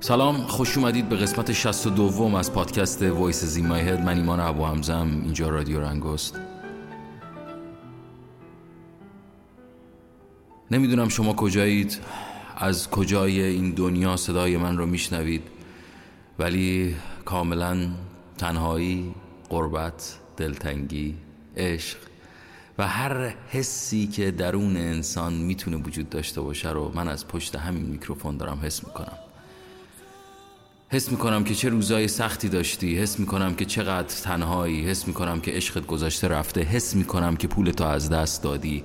سلام خوش اومدید به قسمت 62 از پادکست Voices in My Head. من ایمان ابوحمزه‌ام اینجا رادیو رنگست نمی‌دونم شما کجایید از کجای این دنیا صدای من رو میشنوید ولی کاملا تنهایی غربت دلتنگی عشق و هر حسی که درون انسان می‌تونه وجود داشته باشه رو من از پشت همین میکروفون دارم حس می‌کنم. حس می‌کنم که چه روزای سختی داشتی حس می‌کنم که چقدر تنهایی حس می‌کنم که عشقت گذاشته رفته حس می‌کنم که پول تو از دست دادی.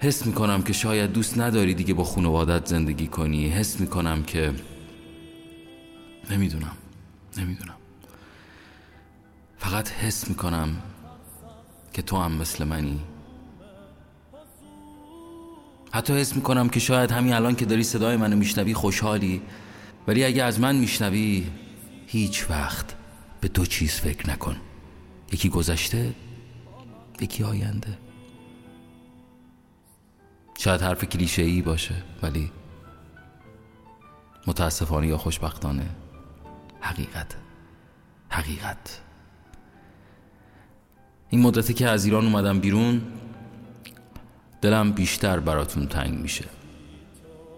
حس می‌کنم که شاید دوست نداری دیگه با خانوادت زندگی کنی حس می‌کنم که نمی‌دونم نمی‌دونم. فقط حس می‌کنم که تو هم مثل منی. حتی حس می‌کنم که شاید همین الان که داری صدای منو میشنوی خوشحالی. ولی اگه از من میشنوی هیچ وقت به دو چیز فکر نکن. یکی گذشته یکی آینده. شاید حرف کلیشه ای باشه ولی متاسفانه یا خوشبختانه حقیقت حقیقت. این مدتی که از ایران اومدم بیرون دلم بیشتر براتون تنگ میشه.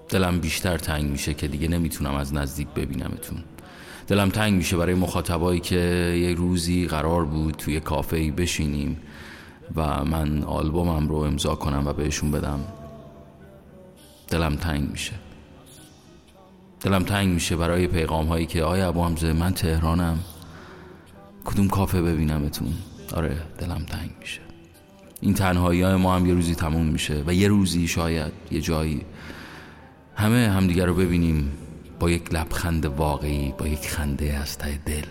دلم بیشتر تنگ میشه که دیگه نمی‌تونم از نزدیک ببینمتون. دلم تنگ میشه برای مخاطبایی که یه روزی قرار بود توی کافه بشینیم و من آلبومم رو امضا کنم و بهشون بدم. دلم تنگ میشه. دلم تنگ میشه برای پیغام هایی که آیا ابو حمزه من تهرانم. کدوم کافه ببینمتون؟ آره دلم تنگ میشه. این تنهایی های ما هم یه روزی تموم میشه و یه روزی شاید یه جایی همه همدیگر رو ببینیم با یک لبخند واقعی با یک خنده از ته دل.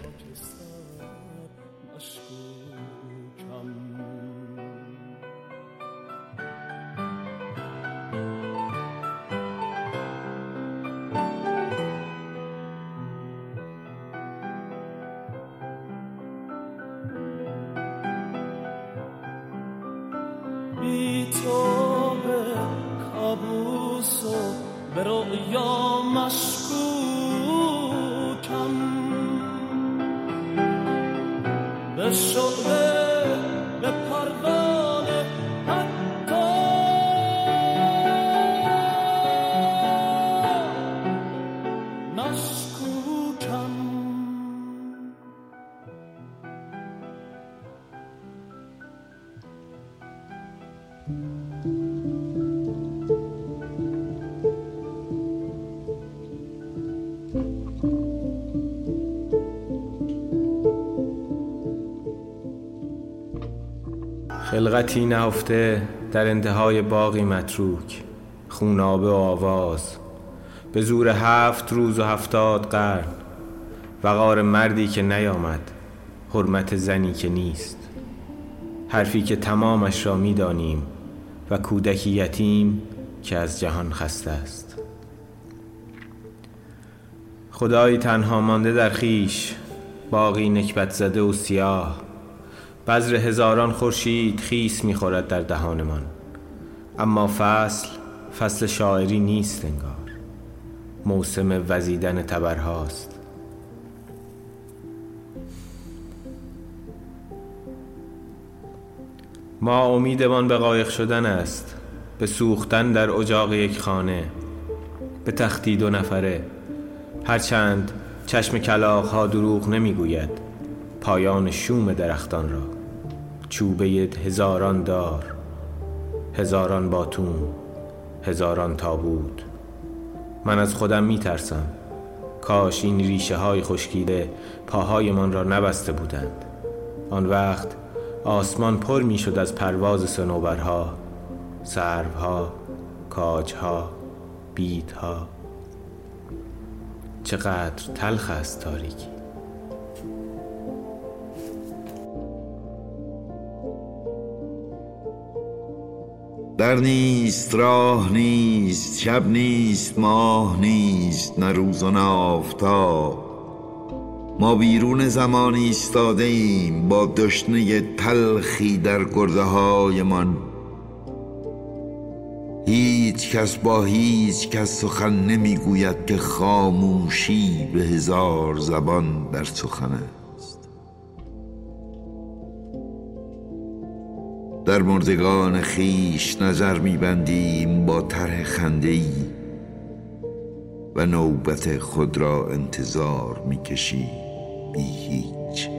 بی تو به کابوس و به رؤیا مشکوکم به شعله خلقتی نهفته در انتهای باقی متروک خونابه و آواز. به زور هفت روز و هفتاد قرن. وقار مردی که نیامد حرمت زنی که نیست. حرفی که تمامش را می‌دانیم و کودکی یتیم که از جهان خسته است. خدایی تنها مانده در خیش باقی نکبت زده و سیاه. بذر هزاران خورشید خیس می‌خورد در دهانمان. اما فصل فصل شاعری نیست انگار. موسم وزیدن تبرهاست. ما امیدمان به قایق شدن است به سوختن در اجاق یک خانه به تختی دو نفره. هرچند چشم کلاغ ها دروغ نمی‌گوید. پایان شوم درختان را. چوبه هزاران دار هزاران باتون هزاران تابوت. من از خودم میترسم. کاش این ریشه های خشکیده پاهایمان را نبسته بودند. آن وقت آسمان پر می‌شد از پرواز صنوبرها سروها کاجها بیدها چقدر تلخ است تاریکی. در نیست راه نیست شب نیست ماه نیست نه روز و نه آفتاب. ما بیرون زمان ایستاده ایم با دشنه تلخی در گرده هایمان هیچ کس با هیچ کس سخن نمی‌گوید که خاموشی به هزار زبان در سخن در مردگان خیش نظر میبندیم با طرح خنده و نوبت خود را انتظار می‌کشیم. بی هیچ